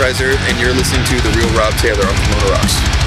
And you're listening to The Real Rob Taylor on Pomona Rocks.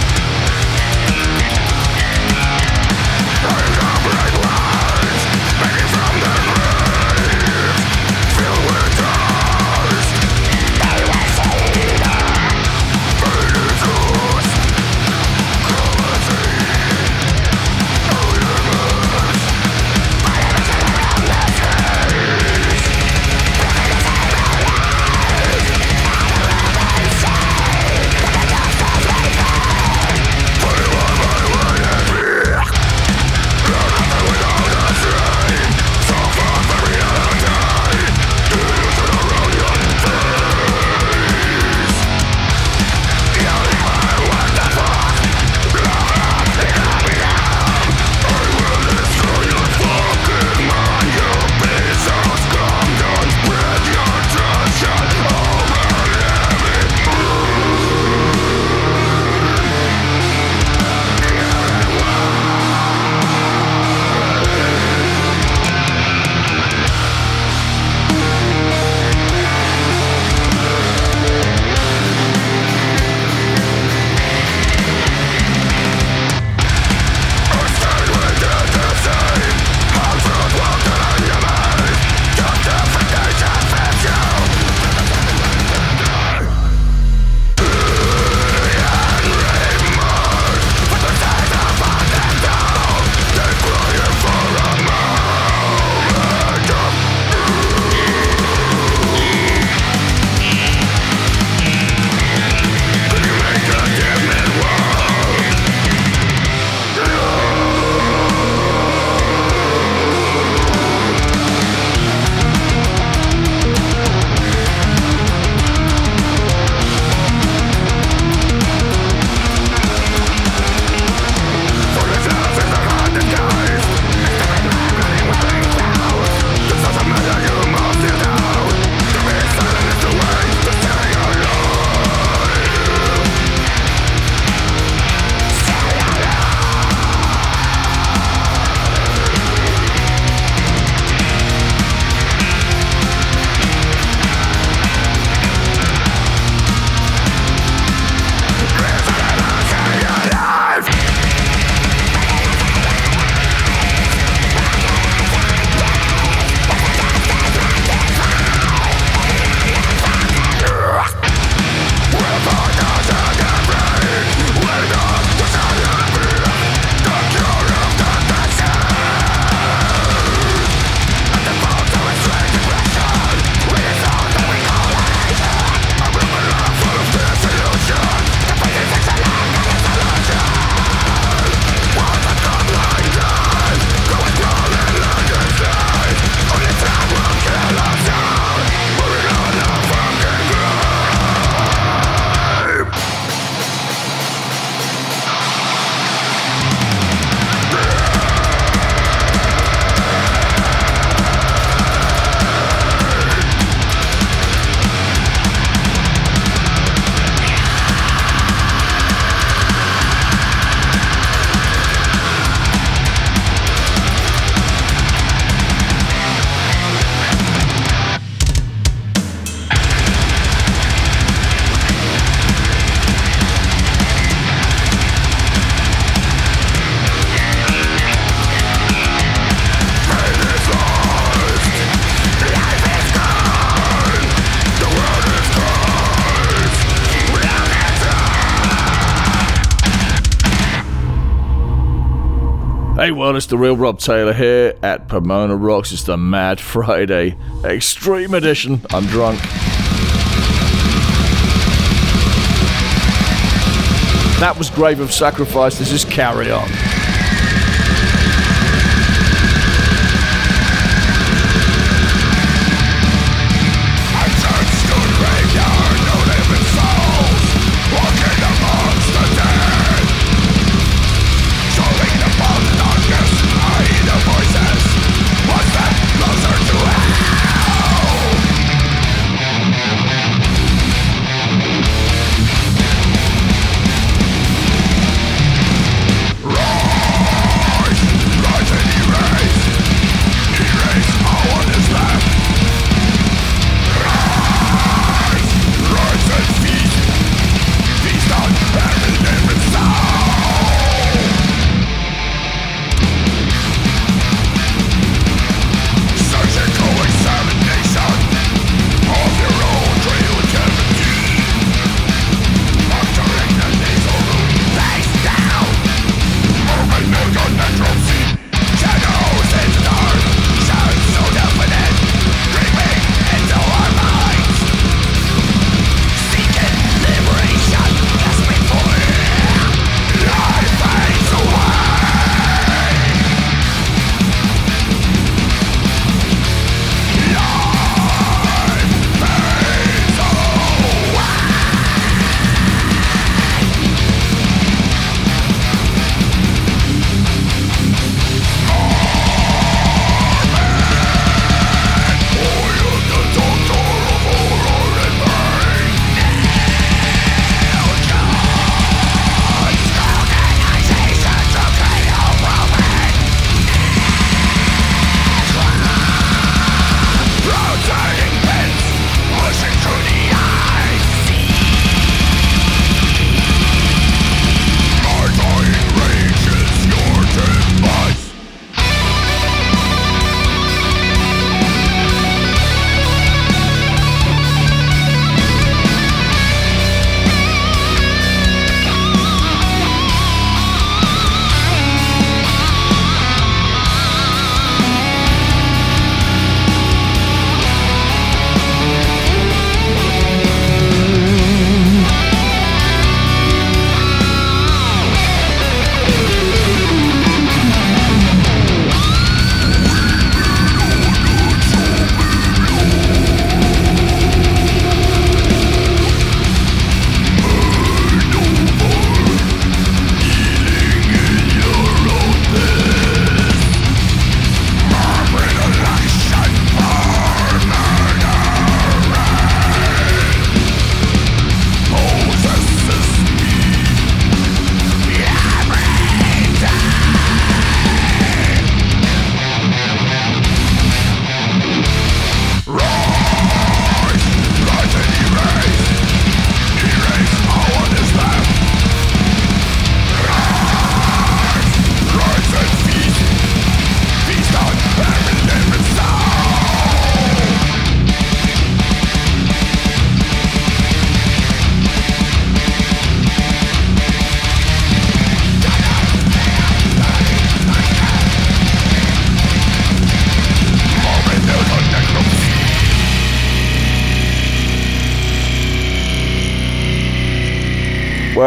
It's the real Rob Taylor here at Pomona Rocks. It's the Mad Friday Extreme Edition. I'm drunk. That was Grave of Sacrifice. This is Carry On.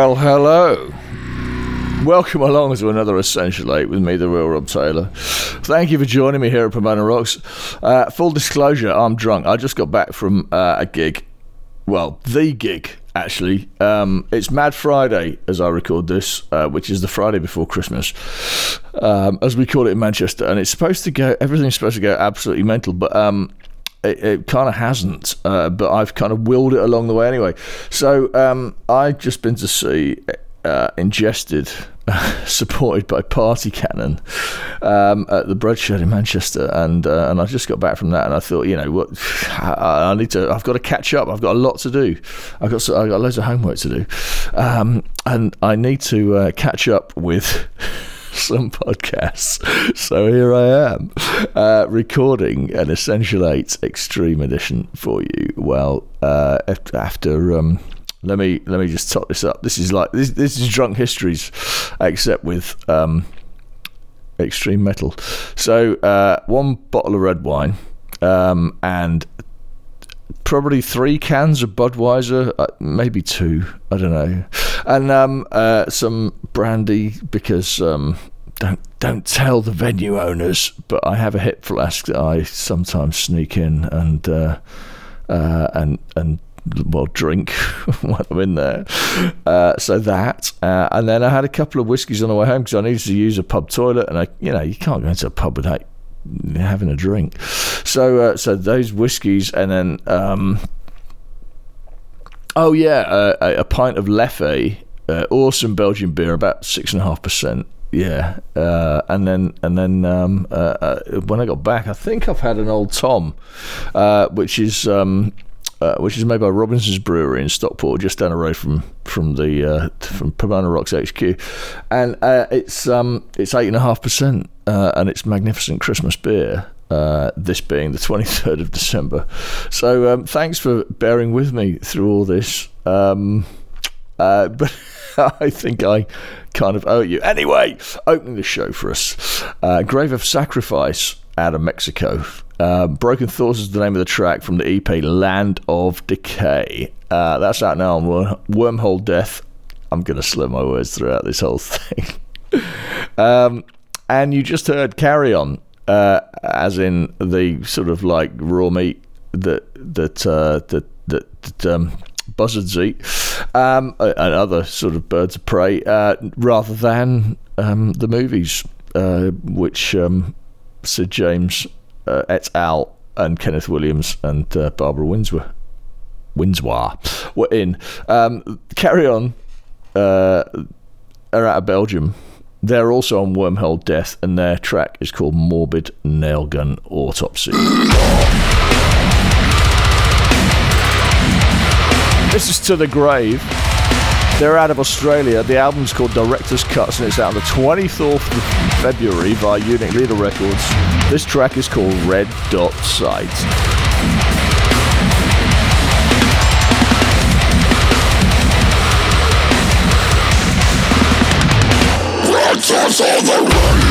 Well, hello. Welcome along to another Essential 8 with me, the real Rob Taylor. Thank you for joining me here at Pomona Rocks. Uh, full disclosure, I'm drunk. I just got back from uh, a gig. Well, the gig, actually. Um, it's Mad Friday as I record this, uh, which is the Friday before Christmas, um, as we call it in Manchester. And it's supposed to go, everything's supposed to go absolutely mental, but. Um, it, it kind of hasn't, uh, but I've kind of willed it along the way anyway. So um, I've just been to see uh, Ingested, supported by Party Cannon, um, at the Bread Shed in Manchester, and uh, and I just got back from that, and I thought, you know, what, I, I need to, I've got to catch up. I've got a lot to do. I've got, I've got loads of homework to do, um, and I need to uh, catch up with. some podcasts. So here I am, uh, recording an Essential 8 Extreme Edition for you. Well, uh, after. Um, let me let me just top this up. This is like this this is drunk histories, except with um, extreme metal. So uh, one bottle of red wine um, and probably three cans of Budweiser, uh, maybe two. I don't know, and um, uh, some brandy because um, don't don't tell the venue owners, but I have a hip flask that I sometimes sneak in and uh, uh, and and well drink when I'm in there. Uh, so that, uh, and then I had a couple of whiskies on the way home because I needed to use a pub toilet, and I, you know, you can't go into a pub without having a drink. So, uh, so those whiskies, and then, um, oh yeah, uh, a, a, pint of Leffe, uh, awesome Belgian beer, about six and a half percent. Yeah, uh, and then and then um, when I got back, I think I've had an old Tom, which is um, uh, which is made by Robinson's Brewery in Stockport, just down the road from from the uh, from Pomona Rocks HQ, and uh, it's um it's eight and a half percent, uh, and it's magnificent Christmas beer. Uh, this being the 23rd of December. So, um, thanks for bearing with me through all this. Um, but I think I kind of owe you. Anyway, opening the show for us Grave of Sacrifice out of Mexico uh, Broken Thoughts is the name of the track from the EP Land of Decay. Uh, that's out now on Wormhole Death. I'm going to slur my words throughout this whole thing. um, and you just heard Carry On, uh, as in the sort of like raw meat that that uh, that that, that um, buzzards eat, um, and other sort of birds of prey, uh, rather than um, the movies, uh, which um, Sid James uh, et al. and Kenneth Williams and uh, Barbara Windsor, Windsor were in. Um, Carry On are out of Belgium. They're also on Wormhole Death, and their track is called Morbid Nailgun Autopsy. This is To the Grave. They're out of Australia. The album's called Director's Cuts and it's out on the 24th of February via Unique Leader Records. This track is called Red Dot Sight. On the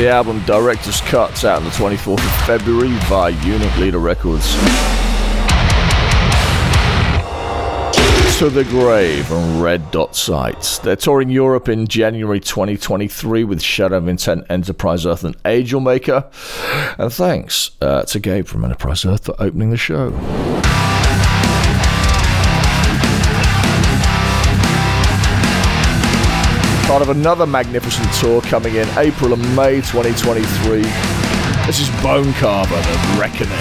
the album Director's Cuts out on the 24th of February via Unique Leader Records. To the Grave on Red Dot Sights. They're touring Europe in January 2023 with Shadow of Intent, Enterprise Earth, and Angel Maker. And thanks uh, to Gabe from Enterprise Earth for opening the show. Part of another magnificent tour coming in April and May 2023. This is Bone Carver, The Reckoning.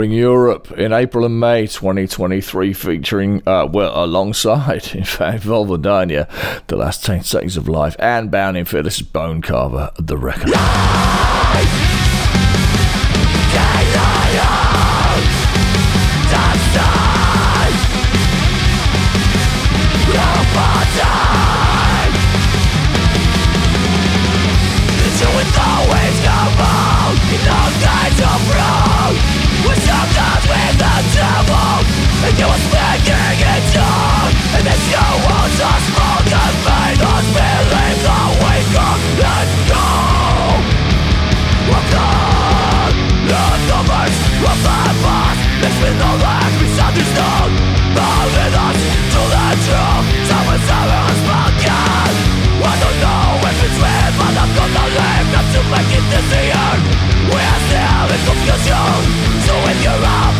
touring Europe in April and May 2023, featuring, uh, well, alongside, in fact, Vulvodynia, The Last 10 Seconds of Life, and Bound in Fear. This is Bone Carver, The Record. Always come out in of wrong with the devil And he was it up And if you will just hold the faith Us believe the weaker Let go Of God Let the mercy of the past Makes me know that we understood Believe us to the truth Someone's errors broken I know if it's real But I'm gonna live not to make it this year We are still in confusion. So if you're up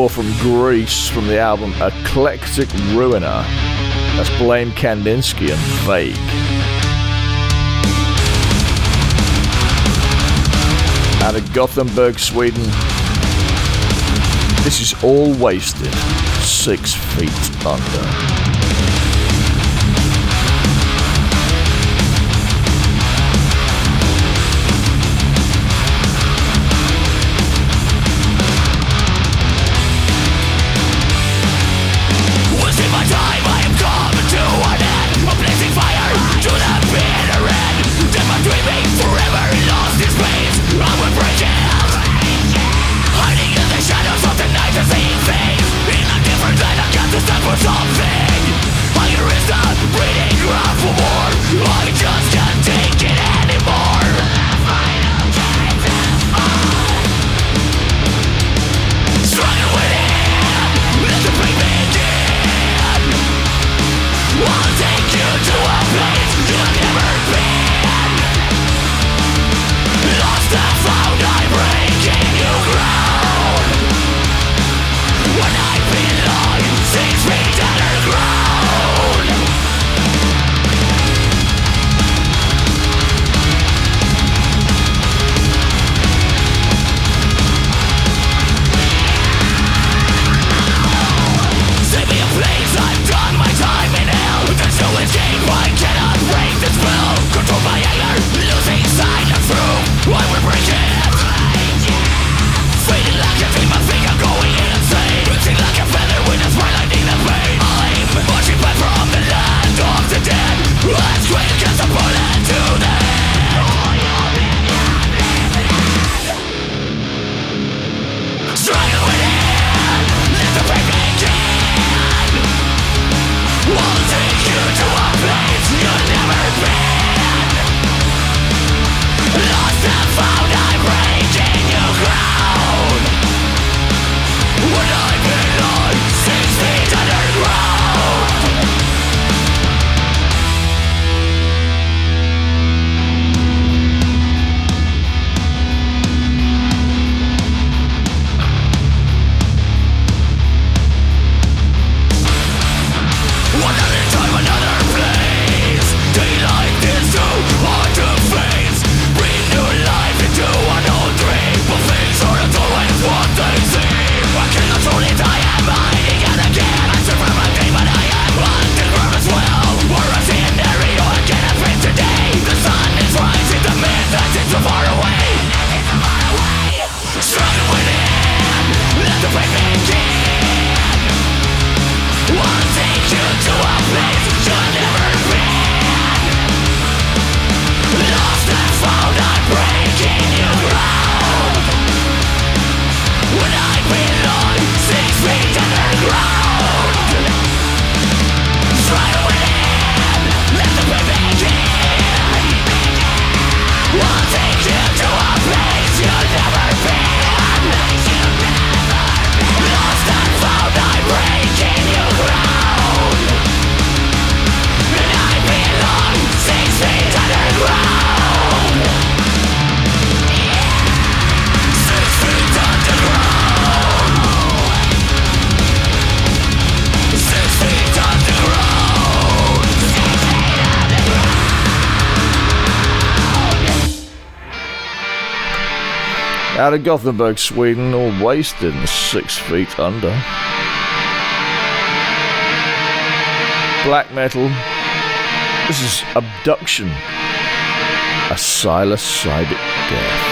score from Greece from the album Eclectic Ruiner. That's Blame Kandinsky and Vague. Out of Gothenburg, Sweden, this is all wasted, six feet under. Out of Gothenburg, Sweden, all wasted and six feet under. Black metal. This is Abduction. A psilocybic death.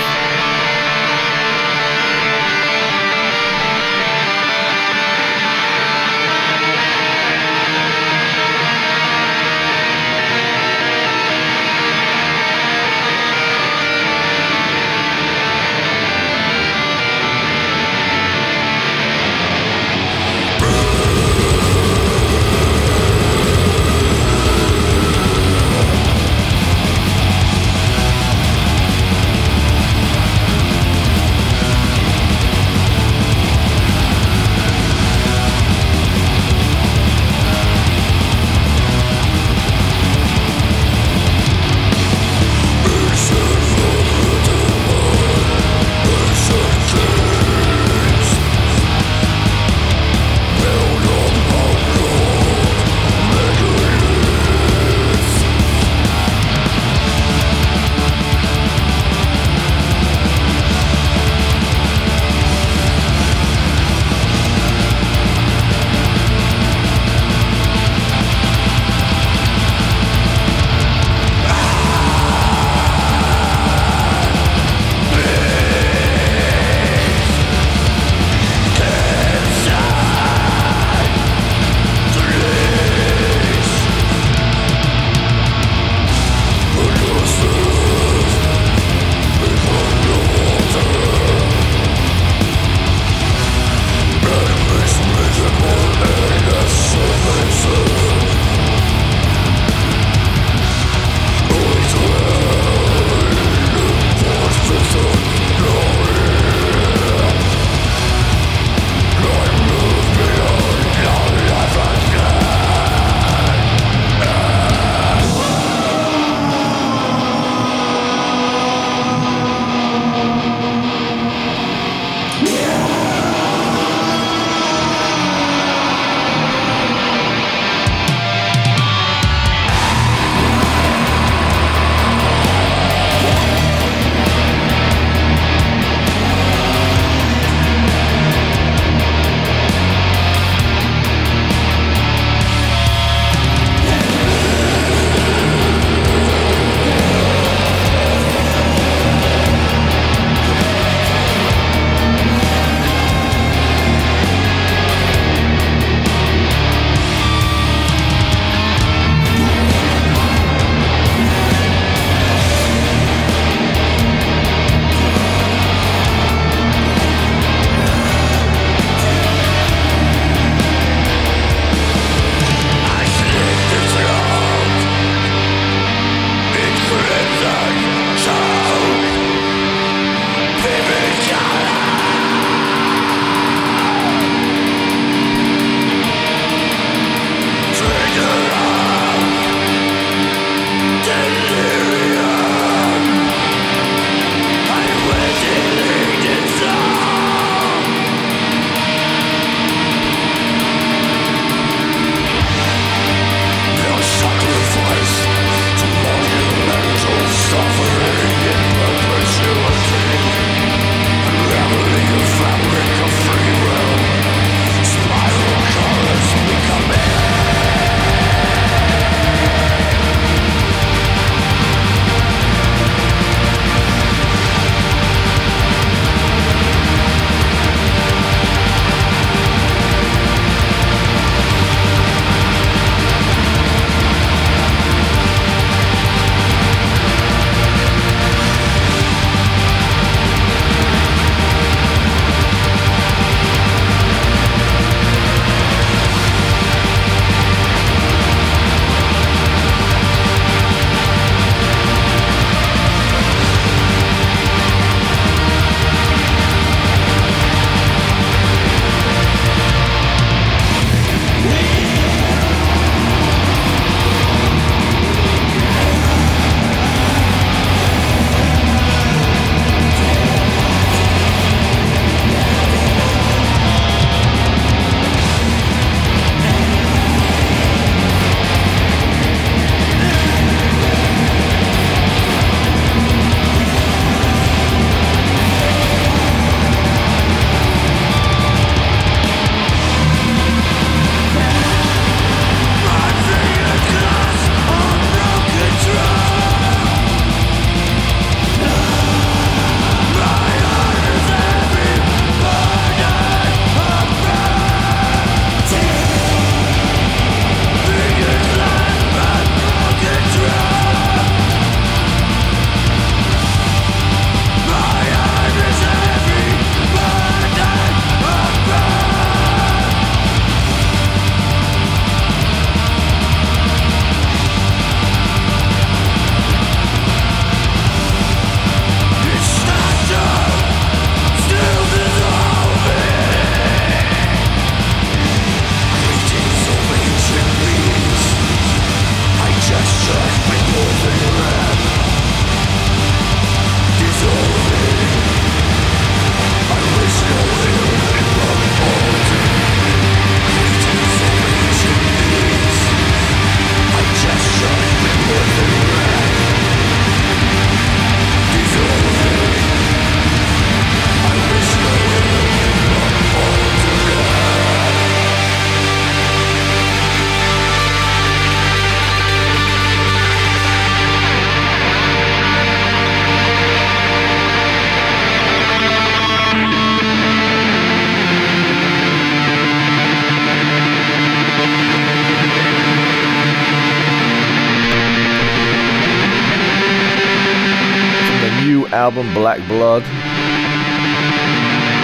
Album Black Blood.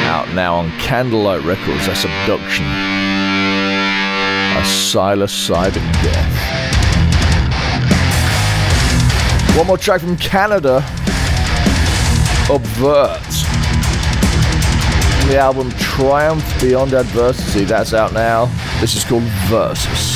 Out now on Candlelight Records, that's Abduction. A psilocybin death. One more track from Canada. Obvert. The album Triumph Beyond Adversity, that's out now. This is called Versus.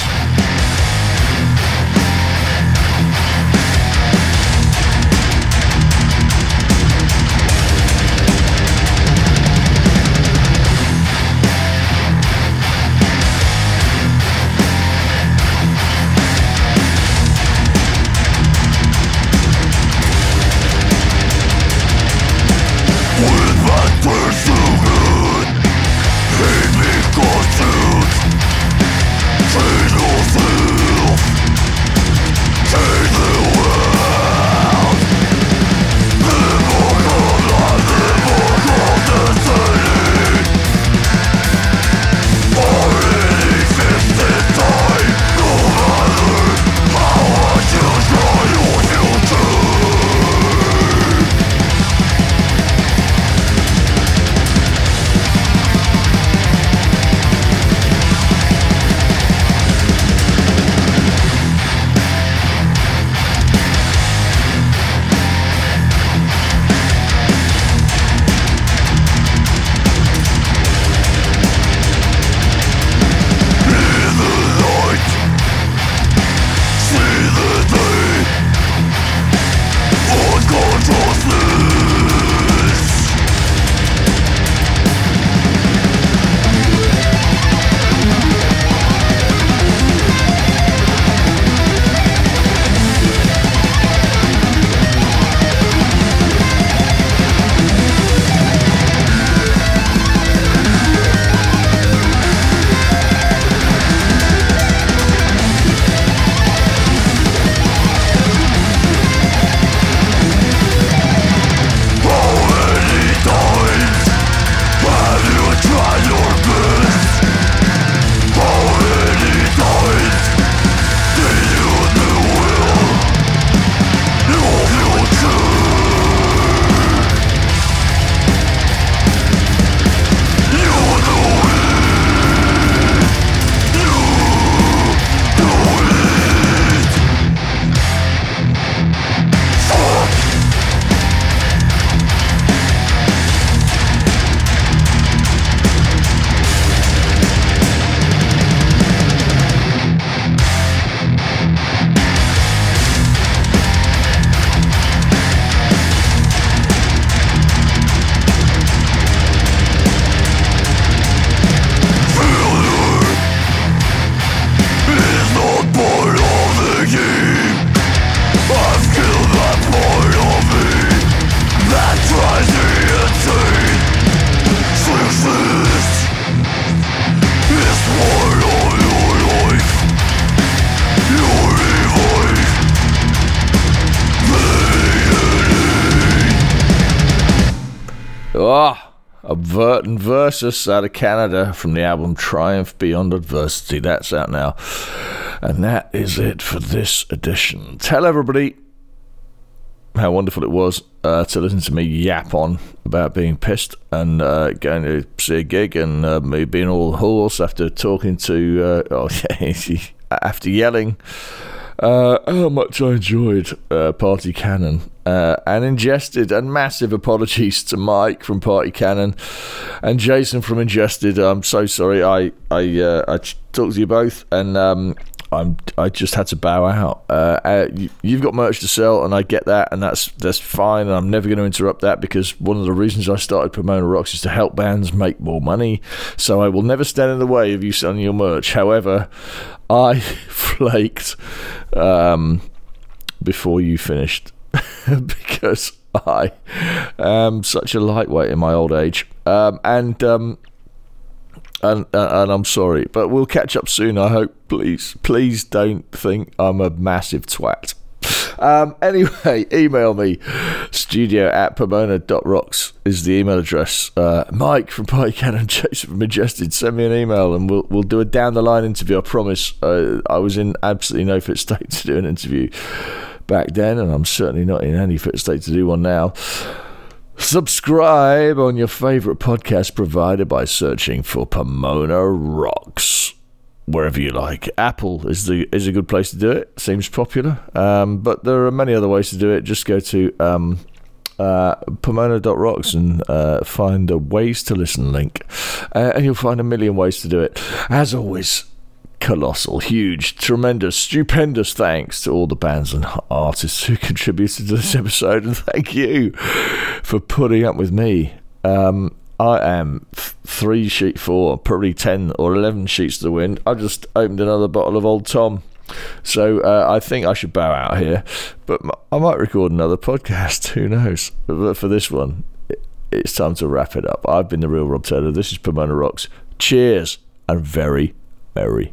Versus out of Canada from the album Triumph Beyond Adversity. That's out now. And that is it for this edition. Tell everybody how wonderful it was uh, to listen to me yap on about being pissed and uh, going to see a gig and uh, me being all hoarse after talking to, uh, oh after yelling uh, how much I enjoyed uh, Party Cannon uh, and ingested. And massive apologies to Mike from Party Cannon and Jason from Ingested. I'm so sorry. I I uh, I talked to you both, and um, I'm I just had to bow out. Uh, uh, you, have got merch to sell, and I get that, and that's that's fine. And I'm never going to interrupt that because one of the reasons I started Pomona Rocks is to help bands make more money. So I will never stand in the way of you selling your merch. However, I flaked um, before you finished because I am such a lightweight in my old age, um, and um, and and I'm sorry, but we'll catch up soon. I hope. Please, please don't think I'm a massive twat. Um, anyway, email me. Studio at pomona.rocks is the email address. Uh, Mike from PyCan and Jason from Majested, send me an email and we'll, we'll do a down the line interview. I promise. Uh, I was in absolutely no fit state to do an interview back then, and I'm certainly not in any fit state to do one now. Subscribe on your favorite podcast provider by searching for Pomona Rocks wherever you like. Apple is the is a good place to do it. Seems popular, um, but there are many other ways to do it. Just go to um, uh, pomona.rocks and uh, find a ways to listen link, uh, and you'll find a million ways to do it. As always, colossal, huge, tremendous, stupendous thanks to all the bands and artists who contributed to this episode, and thank you for putting up with me. Um, I am three sheet four, probably ten or eleven sheets to the wind. I just opened another bottle of Old Tom. So uh, I think I should bow out here, but I might record another podcast. Who knows? But for this one, it's time to wrap it up. I've been the real Rob Turner. This is Pomona Rocks. Cheers and very, very